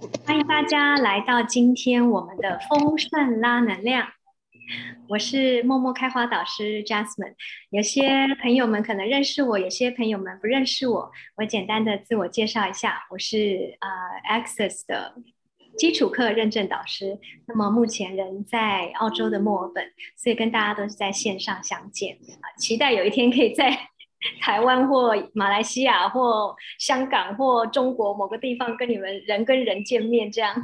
欢迎大家来到今天我们的丰盛拉能量。我是默默开花导师 Jasmine。有些朋友们可能认识我，有些朋友们不认识我。我简单的自我介绍一下，我是呃 Access 的基础课认证导师。那么目前人在澳洲的墨尔本，所以跟大家都是在线上相见啊。期待有一天可以在。台湾或马来西亚或香港或中国某个地方跟你们人跟人见面，这样。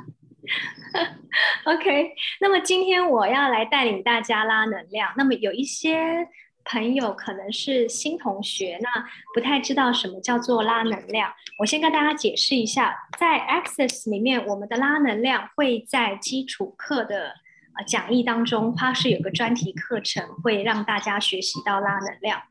OK，那么今天我要来带领大家拉能量。那么有一些朋友可能是新同学，那不太知道什么叫做拉能量。我先跟大家解释一下，在 Access 里面，我们的拉能量会在基础课的呃讲义当中，它是有个专题课程，会让大家学习到拉能量。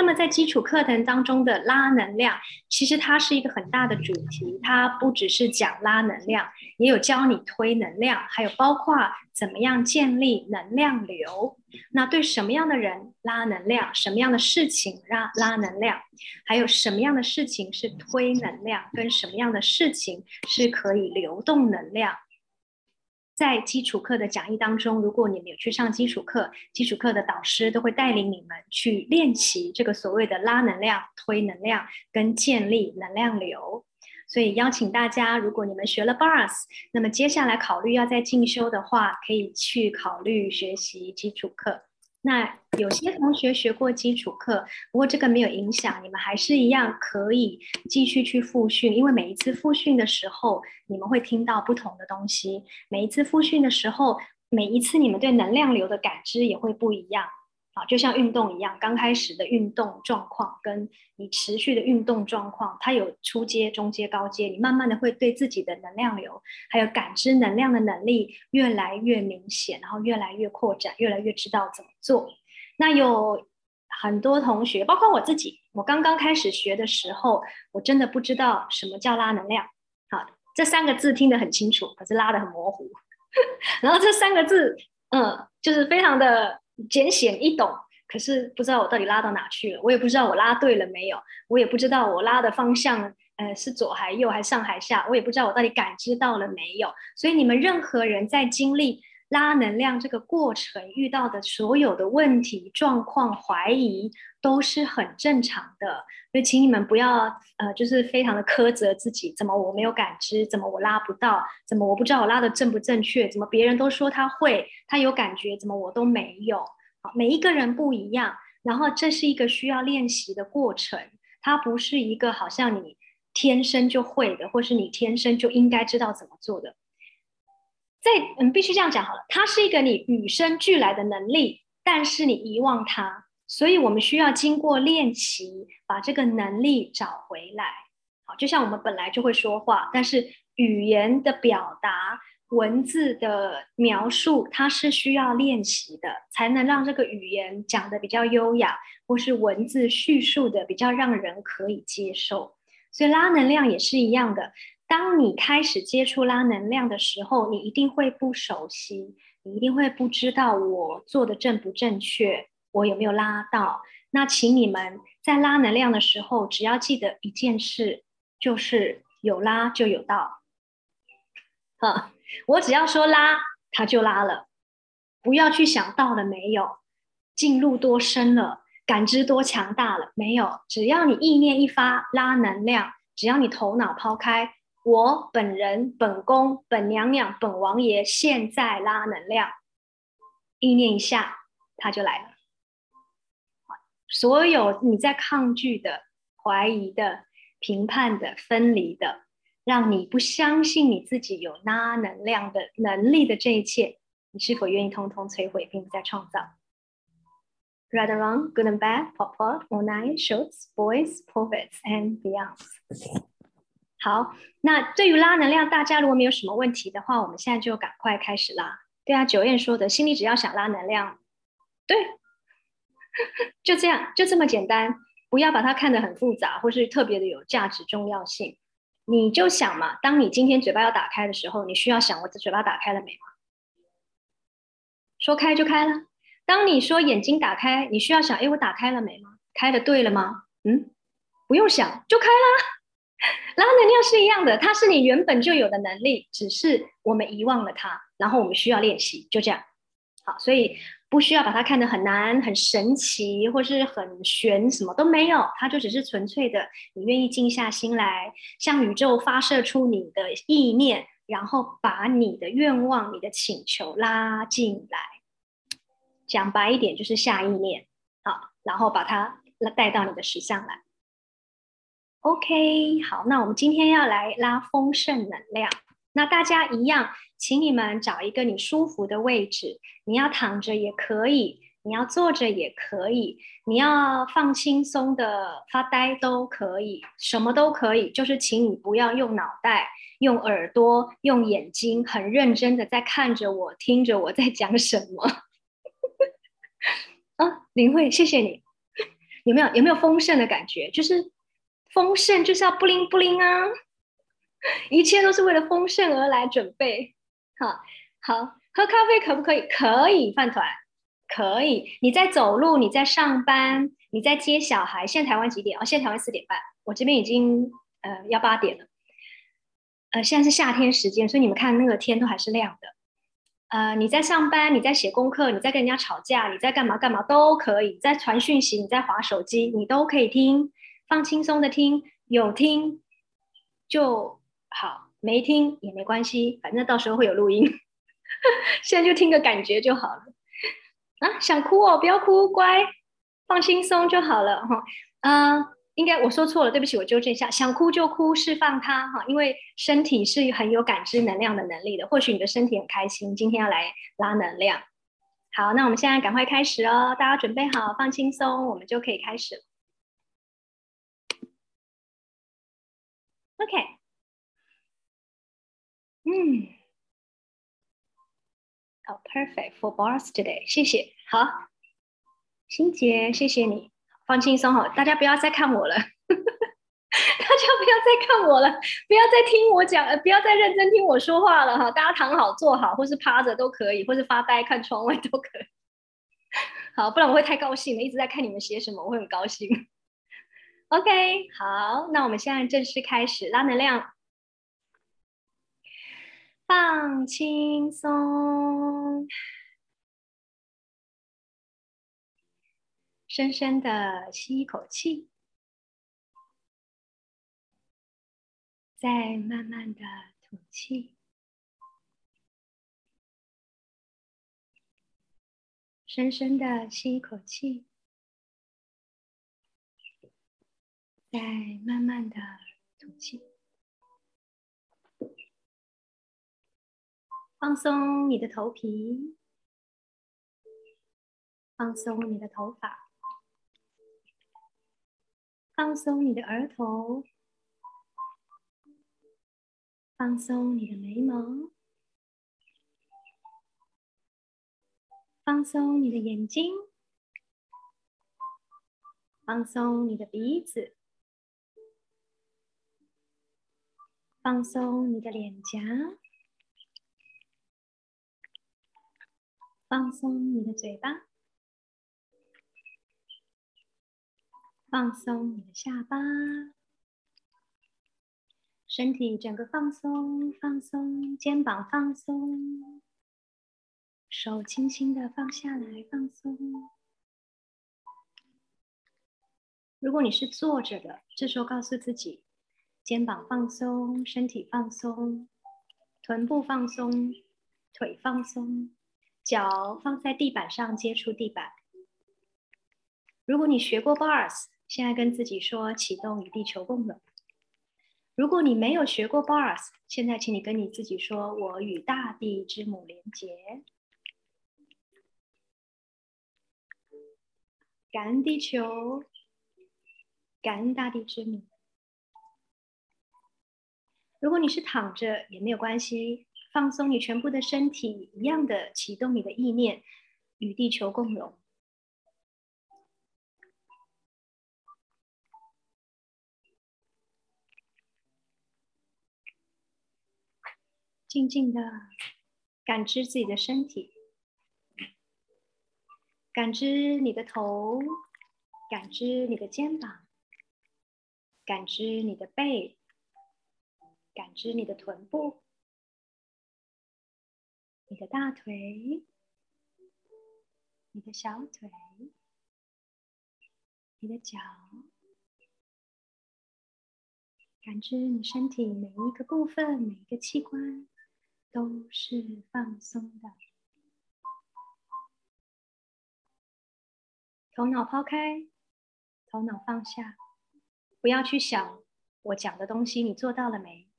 那么在基础课程当中的拉能量，其实它是一个很大的主题，它不只是讲拉能量，也有教你推能量，还有包括怎么样建立能量流。那对什么样的人拉能量，什么样的事情拉拉能量，还有什么样的事情是推能量，跟什么样的事情是可以流动能量。在基础课的讲义当中，如果你们有去上基础课，基础课的导师都会带领你们去练习这个所谓的拉能量、推能量跟建立能量流。所以邀请大家，如果你们学了 Bars，那么接下来考虑要再进修的话，可以去考虑学习基础课。那有些同学学过基础课，不过这个没有影响，你们还是一样可以继续去复训，因为每一次复训的时候，你们会听到不同的东西。每一次复训的时候，每一次你们对能量流的感知也会不一样。好，就像运动一样，刚开始的运动状况跟你持续的运动状况，它有初阶、中阶、高阶，你慢慢的会对自己的能量流还有感知能量的能力越来越明显，然后越来越扩展，越来越知道怎么做。那有很多同学，包括我自己，我刚刚开始学的时候，我真的不知道什么叫拉能量。好，这三个字听得很清楚，可是拉得很模糊。然后这三个字，嗯，就是非常的。简显易懂，可是不知道我到底拉到哪去了。我也不知道我拉对了没有，我也不知道我拉的方向，呃，是左还右，还上还下，我也不知道我到底感知到了没有。所以你们任何人在经历拉能量这个过程遇到的所有的问题、状况、怀疑，都是很正常的。所以请你们不要，呃，就是非常的苛责自己，怎么我没有感知？怎么我拉不到？怎么我不知道我拉的正不正确？怎么别人都说他会，他有感觉，怎么我都没有？好，每一个人不一样，然后这是一个需要练习的过程，它不是一个好像你天生就会的，或是你天生就应该知道怎么做的。在嗯，必须这样讲好了，它是一个你与生俱来的能力，但是你遗忘它。所以我们需要经过练习，把这个能力找回来。好，就像我们本来就会说话，但是语言的表达、文字的描述，它是需要练习的，才能让这个语言讲的比较优雅，或是文字叙述的比较让人可以接受。所以拉能量也是一样的，当你开始接触拉能量的时候，你一定会不熟悉，你一定会不知道我做的正不正确。我有没有拉到？那请你们在拉能量的时候，只要记得一件事，就是有拉就有到。啊，我只要说拉，它就拉了。不要去想到了没有，进入多深了，感知多强大了没有？只要你意念一发，拉能量；只要你头脑抛开，我本人、本宫、本娘娘、本王爷现在拉能量，意念一下，他就来了。所有你在抗拒的、怀疑的、评判的、分离的，让你不相信你自己有拉能量的能力的这一切，你是否愿意通通摧毁，并不再创造？Right or wrong, good and bad, pop pop, all night, shorts, boys, prophets and beyonds。好，那对于拉能量，大家如果没有什么问题的话，我们现在就赶快开始拉。对啊，九燕说的，心里只要想拉能量，对。就这样，就这么简单，不要把它看得很复杂，或是特别的有价值重要性。你就想嘛，当你今天嘴巴要打开的时候，你需要想我的嘴巴打开了没吗？说开就开了。当你说眼睛打开，你需要想，哎，我打开了没吗？开的对了吗？嗯，不用想就开啦。然后能量是一样的，它是你原本就有的能力，只是我们遗忘了它，然后我们需要练习，就这样。好，所以不需要把它看得很难、很神奇，或是很玄，什么都没有，它就只是纯粹的，你愿意静下心来，向宇宙发射出你的意念，然后把你的愿望、你的请求拉进来。讲白一点，就是下意念，好，然后把它带到你的实相来。OK，好，那我们今天要来拉丰盛能量。那大家一样，请你们找一个你舒服的位置，你要躺着也可以，你要坐着也可以，你要放轻松的发呆都可以，什么都可以，就是请你不要用脑袋、用耳朵、用眼睛，很认真的在看着我，听着我在讲什么。啊，林慧，谢谢你，有没有有没有丰盛的感觉？就是。丰盛就是要不灵不灵啊！一切都是为了丰盛而来准备。好，好，喝咖啡可不可以？可以，饭团可以。你在走路，你在上班，你在接小孩。现在台湾几点？哦，现在台湾四点半。我这边已经呃要八点了。呃，现在是夏天时间，所以你们看那个天都还是亮的。呃，你在上班，你在写功课，你在跟人家吵架，你在干嘛干嘛都可以。在传讯息，你在划手机，你都可以听。放轻松的听，有听就好，没听也没关系，反正到时候会有录音。现在就听个感觉就好了。啊，想哭哦，不要哭，乖，放轻松就好了哈。嗯，应该我说错了，对不起，我纠正一下，想哭就哭，释放它哈，因为身体是很有感知能量的能力的。或许你的身体很开心，今天要来拉能量。好，那我们现在赶快开始哦，大家准备好，放轻松，我们就可以开始。OK，嗯，哦，Perfect for bars today，谢谢。好，心杰，谢谢你，放轻松哈，大家不要再看我了，大家不要再看我了，不要再听我讲，呃，不要再认真听我说话了哈，大家躺好、坐好，或是趴着都可以，或是发呆看窗外都可以。好，不然我会太高兴了，一直在看你们写什么，我会很高兴。OK，好，那我们现在正式开始拉能量，放轻松，深深的吸一口气，再慢慢的吐气，深深的吸一口气。再慢慢的吐气，放松你的头皮，放松你的头发，放松你的额头，放松你的眉毛，放松你的眼睛，放松你的鼻子。放松你的脸颊，放松你的嘴巴，放松你的下巴，身体整个放松，放松肩膀放松，手轻轻的放下来，放松。如果你是坐着的，这时候告诉自己。肩膀放松，身体放松，臀部放松，腿放松，脚放在地板上接触地板。如果你学过 bars，现在跟自己说启动与地球共融。如果你没有学过 bars，现在请你跟你自己说我与大地之母连结，感恩地球，感恩大地之母。如果你是躺着也没有关系，放松你全部的身体，一样的启动你的意念，与地球共融，静静的感知自己的身体，感知你的头，感知你的肩膀，感知你的背。感知你的臀部、你的大腿、你的小腿、你的脚，感知你身体每一个部分、每一个器官都是放松的。头脑抛开，头脑放下，不要去想我讲的东西你做到了没？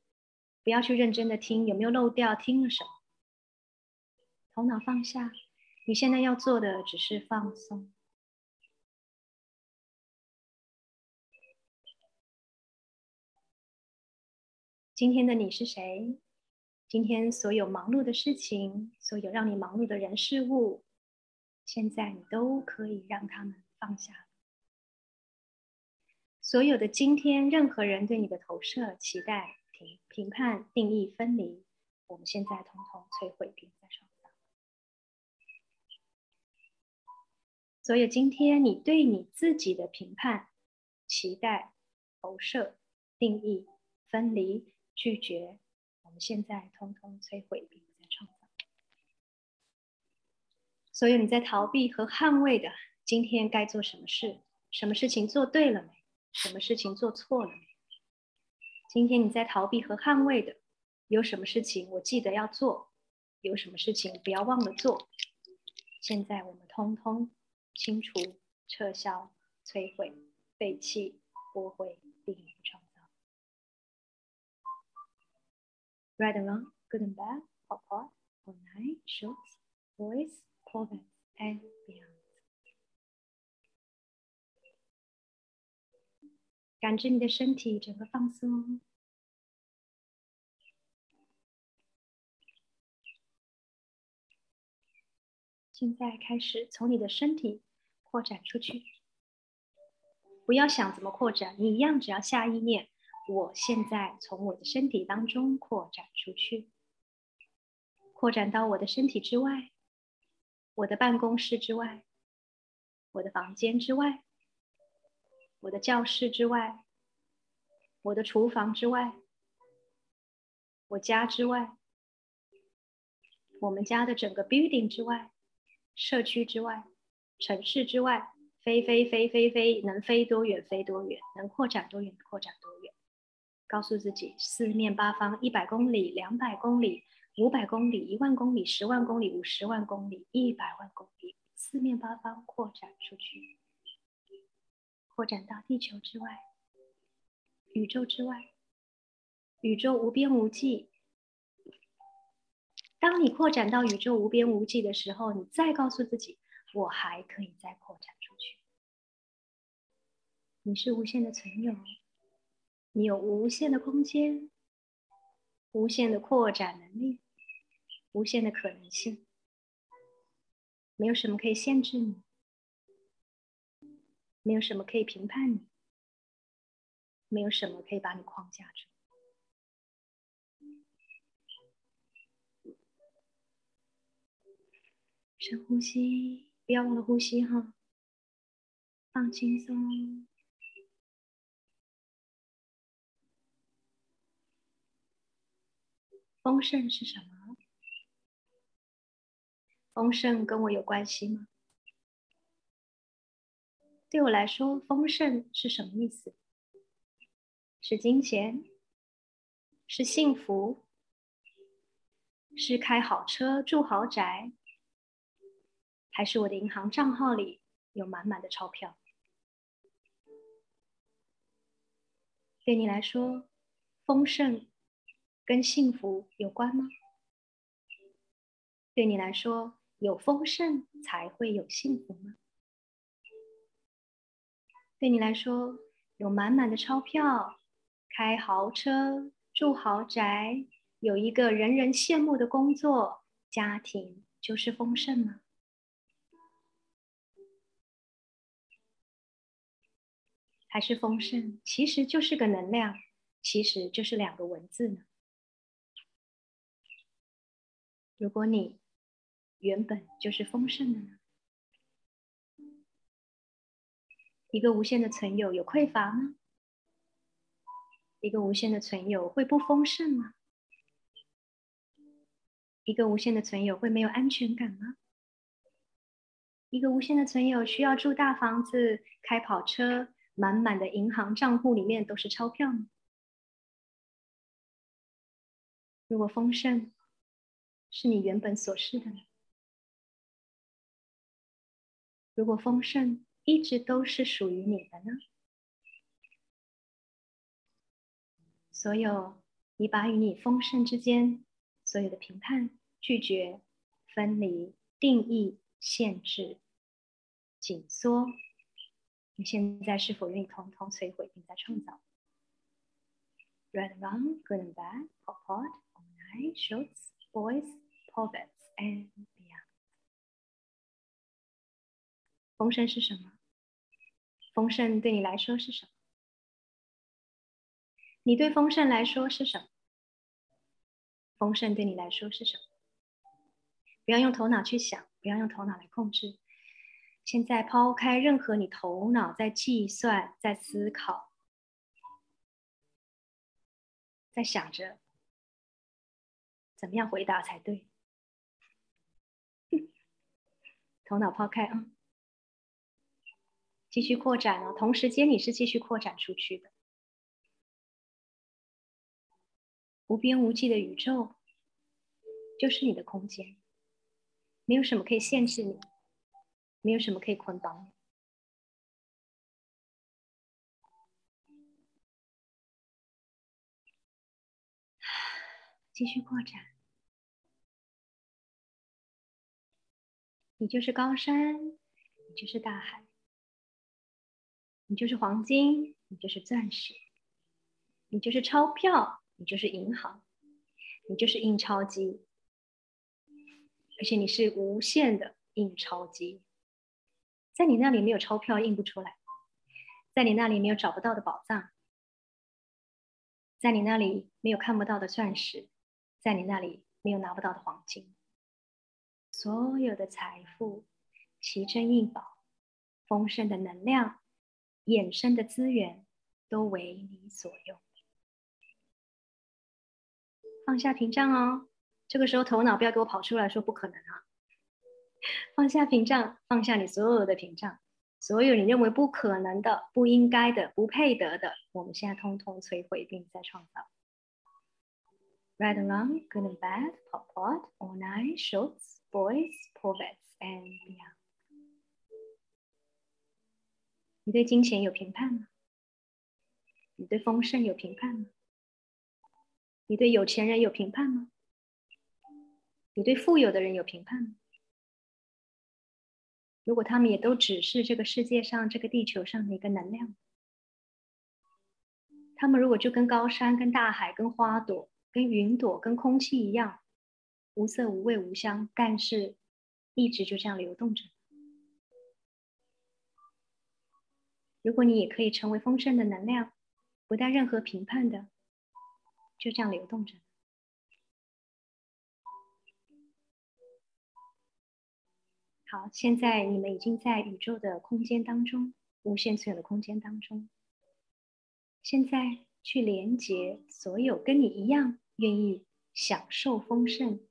不要去认真的听，有没有漏掉？听了什么？头脑放下，你现在要做的只是放松。今天的你是谁？今天所有忙碌的事情，所有让你忙碌的人事物，现在你都可以让他们放下。所有的今天，任何人对你的投射、期待。评判、定义、分离，我们现在统统摧毁，并在创造。所有今天你对你自己的评判、期待、投射、定义、分离、拒绝，我们现在统统摧毁，并在创造。所有你在逃避和捍卫的，今天该做什么事？什么事情做对了没？什么事情做错了没？今天你在逃避和捍卫的，有什么事情我记得要做？有什么事情不要忘了做？现在我们通通清除、撤销、摧毁、废弃、驳回、并创造。Right and wrong, good and bad, hot hot, all night, short, boys, province, and beyond. 感知你的身体整个放松。现在开始从你的身体扩展出去，不要想怎么扩展，你一样只要下意念。我现在从我的身体当中扩展出去，扩展到我的身体之外，我的办公室之外，我的房间之外。我的教室之外，我的厨房之外，我家之外，我们家的整个 building 之外，社区之外，城市之外，飞飞飞飞飞，能飞多远飞多远，能扩展多远扩展多远。告诉自己，四面八方，一百公里，两百公里，五百公里，一万公里，十万公里，五十万公里，一百万公里，四面八方扩展出去。扩展到地球之外，宇宙之外，宇宙无边无际。当你扩展到宇宙无边无际的时候，你再告诉自己，我还可以再扩展出去。你是无限的存有，你有无限的空间，无限的扩展能力，无限的可能性，没有什么可以限制你。没有什么可以评判你，没有什么可以把你框架住。深呼吸，不要忘了呼吸哈。放轻松。丰盛是什么？丰盛跟我有关系吗？对我来说，丰盛是什么意思？是金钱？是幸福？是开好车、住豪宅？还是我的银行账号里有满满的钞票？对你来说，丰盛跟幸福有关吗？对你来说，有丰盛才会有幸福吗？对你来说，有满满的钞票，开豪车，住豪宅，有一个人人羡慕的工作，家庭就是丰盛吗？还是丰盛其实就是个能量，其实就是两个文字呢？如果你原本就是丰盛的呢？一个无限的存有有匮乏吗？一个无限的存有会不丰盛吗？一个无限的存有会没有安全感吗？一个无限的存有需要住大房子、开跑车、满满的银行账户里面都是钞票吗？如果丰盛是你原本所示的呢？如果丰盛一直都是属于你的呢？所有你把与你丰盛之间所有的评判、拒绝、分离、定义、限制、紧缩，你现在是否愿意统统摧毁并再创造？Right, wrong, good and bad, hot, hot, all night, shorts, boys, poets, and 丰盛是什么？丰盛对你来说是什么？你对丰盛来说是什么？丰盛对你来说是什么？不要用头脑去想，不要用头脑来控制。现在抛开任何你头脑在计算、在思考、在想着怎么样回答才对。头脑抛开啊，继续扩展哦。同时间你是继续扩展出去的。无边无际的宇宙，就是你的空间，没有什么可以限制你，没有什么可以捆绑你。继续扩展，你就是高山，你就是大海，你就是黄金，你就是钻石，你就是钞票。你就是银行，你就是印钞机，而且你是无限的印钞机，在你那里没有钞票印不出来，在你那里没有找不到的宝藏，在你那里没有看不到的钻石，在你那里没有拿不到的黄金，所有的财富、奇珍异宝、丰盛的能量、衍生的资源，都为你所用。放下屏障哦，这个时候头脑不要给我跑出来说不可能啊！放下屏障，放下你所有的屏障，所有你认为不可能的、不应该的、不配得的，我们现在通通摧毁并再创造。Right along, good and bad, pop pot, all night, shorts, boys, poets, and beyond。你对金钱有评判吗？你对丰盛有评判吗？你对有钱人有评判吗？你对富有的人有评判吗？如果他们也都只是这个世界上、这个地球上的一个能量，他们如果就跟高山、跟大海、跟花朵、跟云朵、跟空气一样，无色、无味、无香，但是一直就这样流动着。如果你也可以成为丰盛的能量，不带任何评判的。就这样流动着。好，现在你们已经在宇宙的空间当中，无限存有的空间当中。现在去连接所有跟你一样愿意享受丰盛、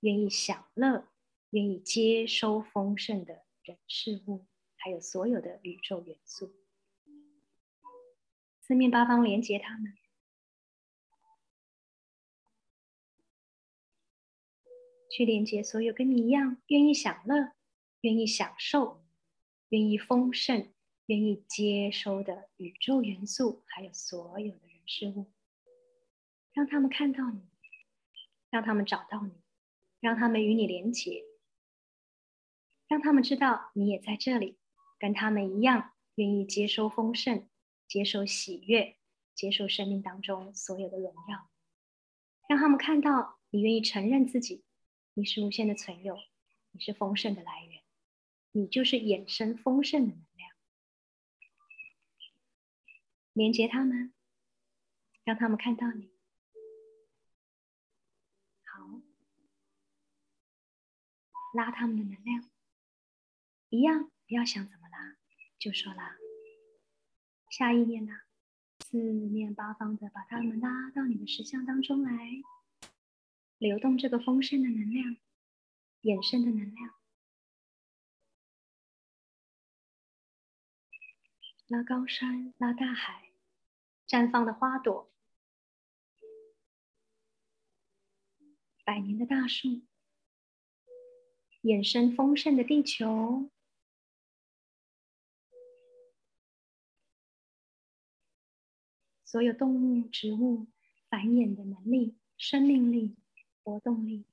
愿意享乐、愿意接收丰盛的人事物，还有所有的宇宙元素，四面八方连接他们。去连接所有跟你一样愿意享乐、愿意享受、愿意丰盛、愿意接收的宇宙元素，还有所有的人事物，让他们看到你，让他们找到你，让他们与你连接，让他们知道你也在这里，跟他们一样愿意接收丰盛、接受喜悦、接受生命当中所有的荣耀，让他们看到你愿意承认自己。你是无限的存有，你是丰盛的来源，你就是衍生丰盛的能量。连接他们，让他们看到你。好，拉他们的能量，一样不要想怎么拉，就说拉。下意念呢？四面八方的把它们拉到你的实相当中来，流动这个丰盛的能量，衍生的能量，拉高山，拉大海，绽放的花朵，百年的大树，衍生丰盛的地球。所有动物、植物繁衍的能力、生命力、活动力，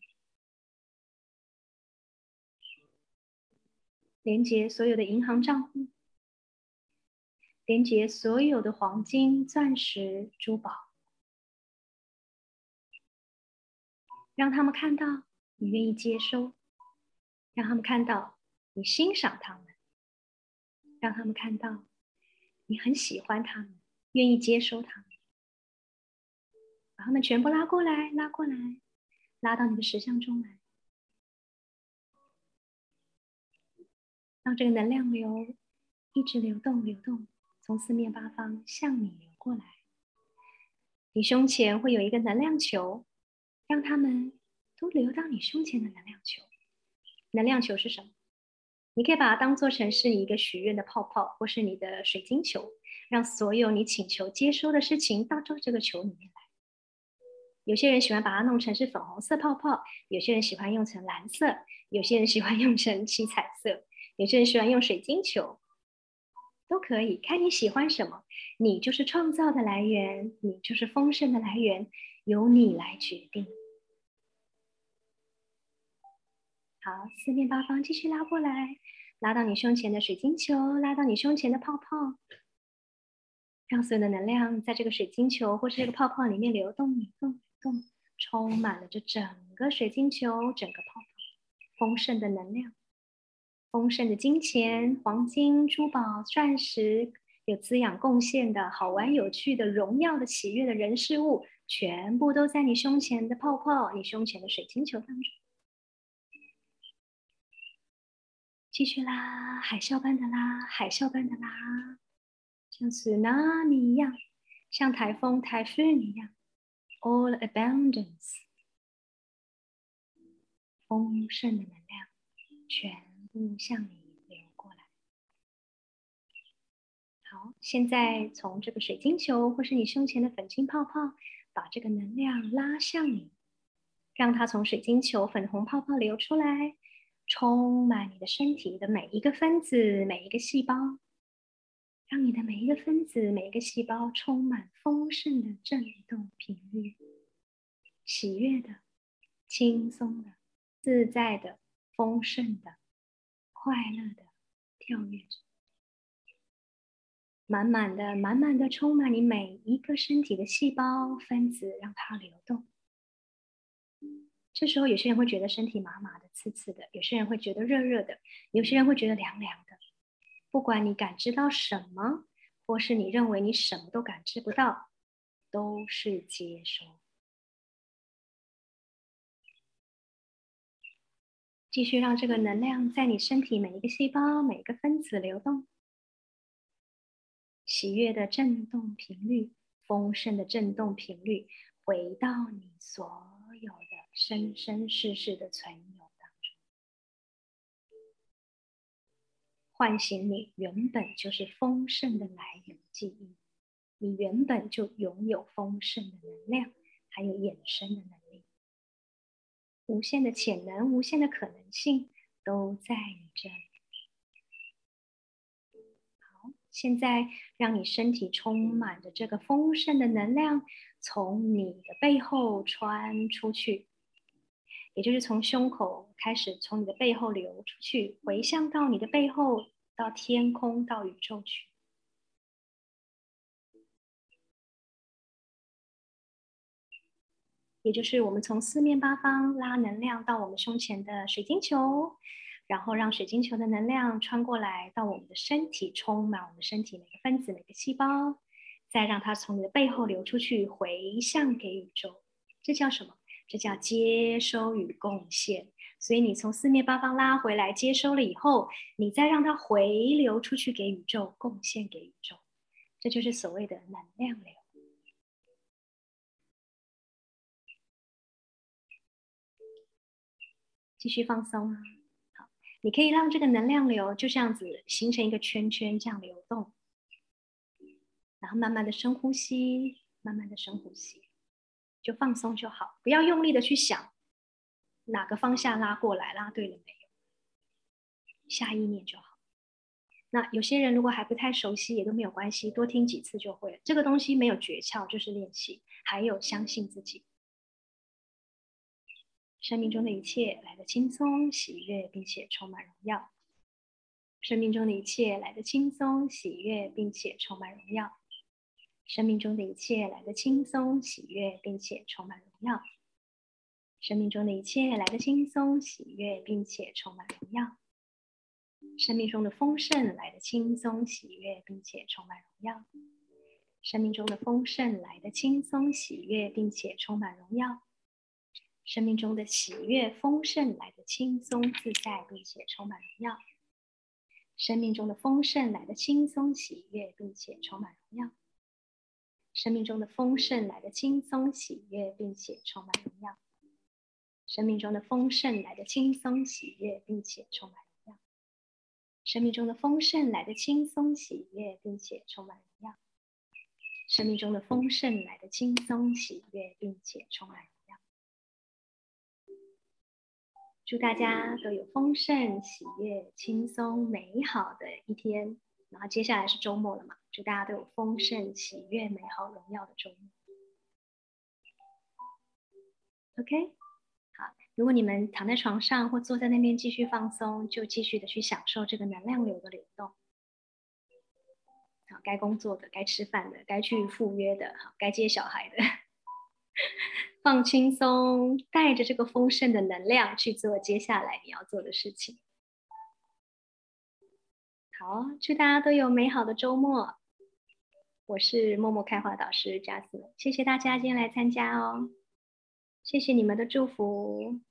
连接所有的银行账户，连接所有的黄金、钻石、珠宝，让他们看到你愿意接收，让他们看到你欣赏他们，让他们看到你很喜欢他们。愿意接收他们，把他们全部拉过来，拉过来，拉到你的实相中来，让这个能量流一直流动，流动，从四面八方向你流过来。你胸前会有一个能量球，让他们都流到你胸前的能量球。能量球是什么？你可以把它当做成是一个许愿的泡泡，或是你的水晶球。让所有你请求接收的事情到这个球里面来。有些人喜欢把它弄成是粉红色泡泡，有些人喜欢用成蓝色，有些人喜欢用成七彩色，有些人喜欢用水晶球，都可以，看你喜欢什么。你就是创造的来源，你就是丰盛的来源，由你来决定。好，四面八方继续拉过来，拉到你胸前的水晶球，拉到你胸前的泡泡。让所有的能量在这个水晶球或是这个泡泡里面流动、流动、流动，充满了这整个水晶球、整个泡泡，丰盛的能量、丰盛的金钱、黄金、珠宝、钻石，有滋养贡献的好玩、有趣的、荣耀的、喜悦的人事物，全部都在你胸前的泡泡、你胸前的水晶球当中。继续啦，海啸般的啦，海啸般的啦。像 tsunami 一样，像台风 typhoon 一样，all abundance，丰盛的能量全部向你流过来。好，现在从这个水晶球或是你胸前的粉晶泡泡，把这个能量拉向你，让它从水晶球粉红泡泡流出来，充满你的身体的每一个分子、每一个细胞。让你的每一个分子、每一个细胞充满丰盛的振动频率，喜悦的、轻松的、自在的、丰盛的、快乐的跳跃着，满满的、满满的充满你每一个身体的细胞分子，让它流动。这时候，有些人会觉得身体麻麻的、刺刺的；有些人会觉得热热的；有些人会觉得凉凉的。不管你感知到什么，或是你认为你什么都感知不到，都是接收。继续让这个能量在你身体每一个细胞、每一个分子流动，喜悦的振动频率、丰盛的振动频率，回到你所有的生生世世的存有当中。唤醒你原本就是丰盛的来源记忆，你原本就拥有丰盛的能量，还有衍生的能力，无限的潜能、无限的可能性都在你这里。好，现在让你身体充满着这个丰盛的能量，从你的背后穿出去，也就是从胸口开始，从你的背后流出去，回向到你的背后。到天空，到宇宙去，也就是我们从四面八方拉能量到我们胸前的水晶球，然后让水晶球的能量穿过来到我们的身体，充满我们身体每个分子、每个细胞，再让它从你的背后流出去，回向给宇宙。这叫什么？这叫接收与贡献。所以你从四面八方拉回来，接收了以后，你再让它回流出去给宇宙，贡献给宇宙，这就是所谓的能量流。继续放松，好，你可以让这个能量流就这样子形成一个圈圈，这样流动，然后慢慢的深呼吸，慢慢的深呼吸，就放松就好，不要用力的去想哪个方向拉过来，拉对了没有，下意念就好。那有些人如果还不太熟悉，也都没有关系，多听几次就会了。这个东西没有诀窍，就是练习，还有相信自己。生命中的一切来的轻松、喜悦，并且充满荣耀。生命中的一切来的轻松、喜悦，并且充满荣耀。生命中的一切来的轻松、喜悦，并且充满荣耀。生命中的一切来的轻松、喜悦，并且充满荣耀。生命中的丰盛来的轻松、喜悦，并且充满荣耀。生命中的丰盛来的轻松、喜悦，并且充满荣耀。生命中的喜悦、丰盛来的轻松自在，并且充满荣耀。生命中的丰盛来的轻松、喜悦，并且充满荣耀。生命中的丰盛来的轻松、喜悦，并且充满荣耀。生命中的丰盛来的轻松、喜悦，并且充满荣耀。生命中的丰盛来的轻松、喜悦，并且充满荣耀。生命中的丰盛来的轻松、喜悦，并且充满。祝大家都有丰盛、喜悦、轻松、美好的一天。然后接下来是周末了嘛？祝大家都有丰盛、喜悦、美好、荣耀的周末。OK，好。如果你们躺在床上或坐在那边继续放松，就继续的去享受这个能量流的流动。好，该工作的、该吃饭的、该去赴约的、好，该接小孩的。放轻松，带着这个丰盛的能量去做接下来你要做的事情。好，祝大家都有美好的周末。我是默默开花导师贾子，谢谢大家今天来参加哦，谢谢你们的祝福。